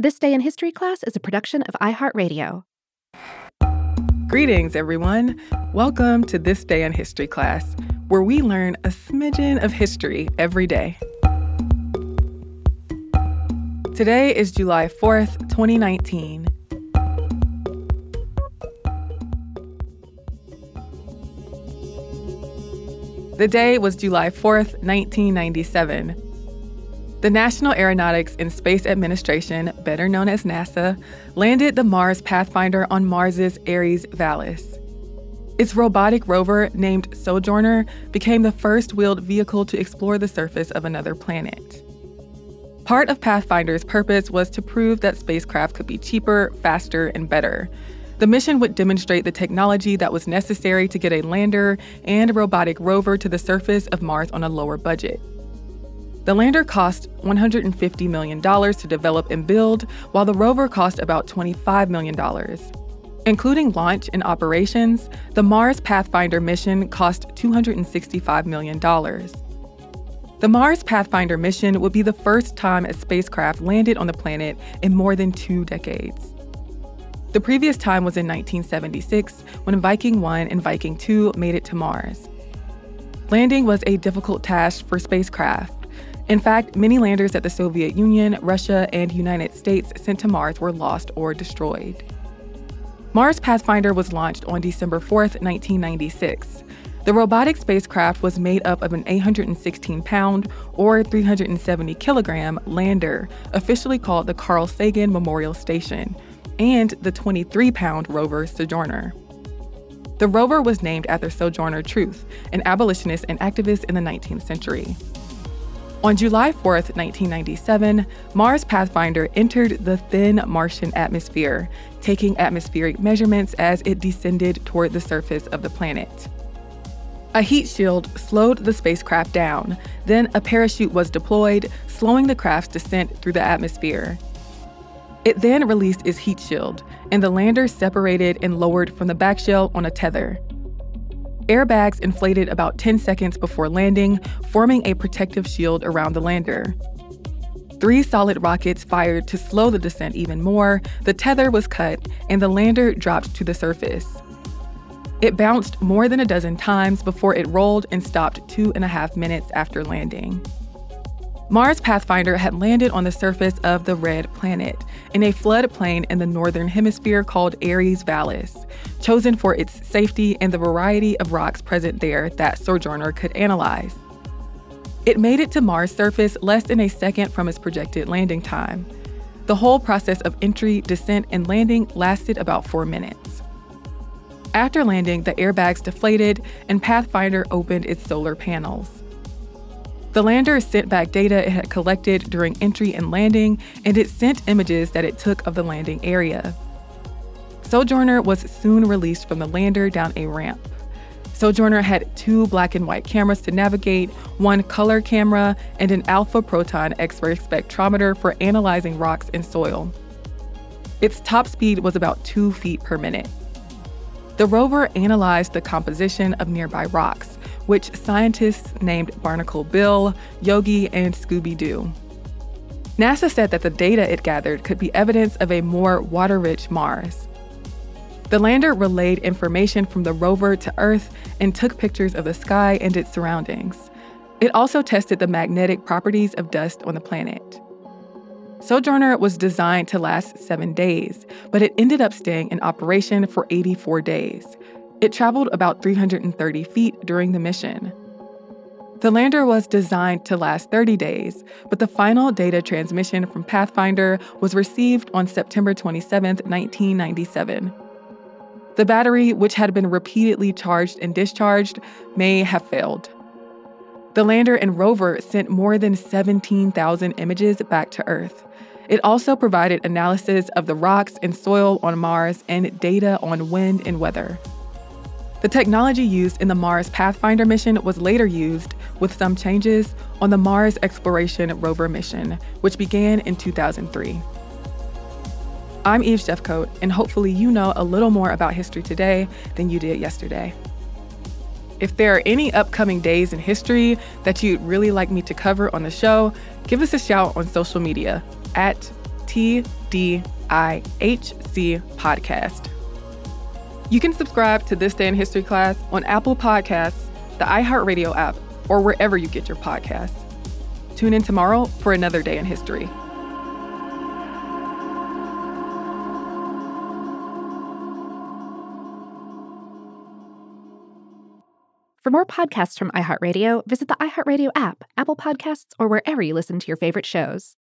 This Day in History class is a production of iHeartRadio. Greetings, everyone. Welcome to This Day in History class, where we learn a smidgen of history every day. Today is July 4th, 2019. The day was July 4th, 1997. The National Aeronautics and Space Administration, better known as NASA, landed the Mars Pathfinder on Mars's Ares Vallis. Its robotic rover, named Sojourner, became the first wheeled vehicle to explore the surface of another planet. Part of Pathfinder's purpose was to prove that spacecraft could be cheaper, faster, and better. The mission would demonstrate the technology that was necessary to get a lander and robotic rover to the surface of Mars on a lower budget. The lander cost $150 million to develop and build, while the rover cost about $25 million. Including launch and operations, the Mars Pathfinder mission cost $265 million. The Mars Pathfinder mission would be the first time a spacecraft landed on the planet in more than two decades. The previous time was in 1976 when Viking 1 and Viking 2 made it to Mars. Landing was a difficult task for spacecraft. In fact, many landers that the Soviet Union, Russia, and United States sent to Mars were lost or destroyed. Mars Pathfinder was launched on December 4, 1996. The robotic spacecraft was made up of an 816 pound or 370 kilogram lander, officially called the Carl Sagan Memorial Station, and the 23 pound rover Sojourner. The rover was named after Sojourner Truth, an abolitionist and activist in the 19th century. On July 4, 1997, Mars Pathfinder entered the thin Martian atmosphere, taking atmospheric measurements as it descended toward the surface of the planet. A heat shield slowed the spacecraft down, then a parachute was deployed, slowing the craft's descent through the atmosphere. It then released its heat shield, and the lander separated and lowered from the back shell on a tether. Airbags inflated about 10 seconds before landing, forming a protective shield around the lander. Three solid rockets fired to slow the descent even more, the tether was cut, and the lander dropped to the surface. It bounced more than a dozen times before it rolled and stopped two and a half minutes after landing. Mars Pathfinder had landed on the surface of the Red Planet, in a floodplain in the northern hemisphere called Ares Vallis, chosen for its safety and the variety of rocks present there that Sojourner could analyze. It made it to Mars' surface less than a second from its projected landing time. The whole process of entry, descent, and landing lasted about four minutes. After landing, the airbags deflated and Pathfinder opened its solar panels. The lander sent back data it had collected during entry and landing, and it sent images that it took of the landing area. Sojourner was soon released from the lander down a ramp. Sojourner had two black and white cameras to navigate, one color camera, and an alpha proton X ray spectrometer for analyzing rocks and soil. Its top speed was about two feet per minute. The rover analyzed the composition of nearby rocks, which scientists named Barnacle Bill, Yogi, and Scooby Doo. NASA said that the data it gathered could be evidence of a more water rich Mars. The lander relayed information from the rover to Earth and took pictures of the sky and its surroundings. It also tested the magnetic properties of dust on the planet. Sojourner was designed to last seven days, but it ended up staying in operation for 84 days, it traveled about 330 feet during the mission. The lander was designed to last 30 days, but the final data transmission from Pathfinder was received on September 27, 1997. The battery, which had been repeatedly charged and discharged, may have failed. The lander and rover sent more than 17,000 images back to Earth. It also provided analysis of the rocks and soil on Mars and data on wind and weather. The technology used in the Mars Pathfinder mission was later used, with some changes, on the Mars Exploration Rover mission, which began in 2003. I'm Eve Jeffcoat, and hopefully you know a little more about history today than you did yesterday. If there are any upcoming days in history that you'd really like me to cover on the show, give us a shout on social media at TDIHC podcast. You can subscribe to This Day in History class on Apple Podcasts, the iHeartRadio app, or wherever you get your podcasts. Tune in tomorrow for another day in history. For more podcasts from iHeartRadio, visit the iHeartRadio app, Apple Podcasts, or wherever you listen to your favorite shows.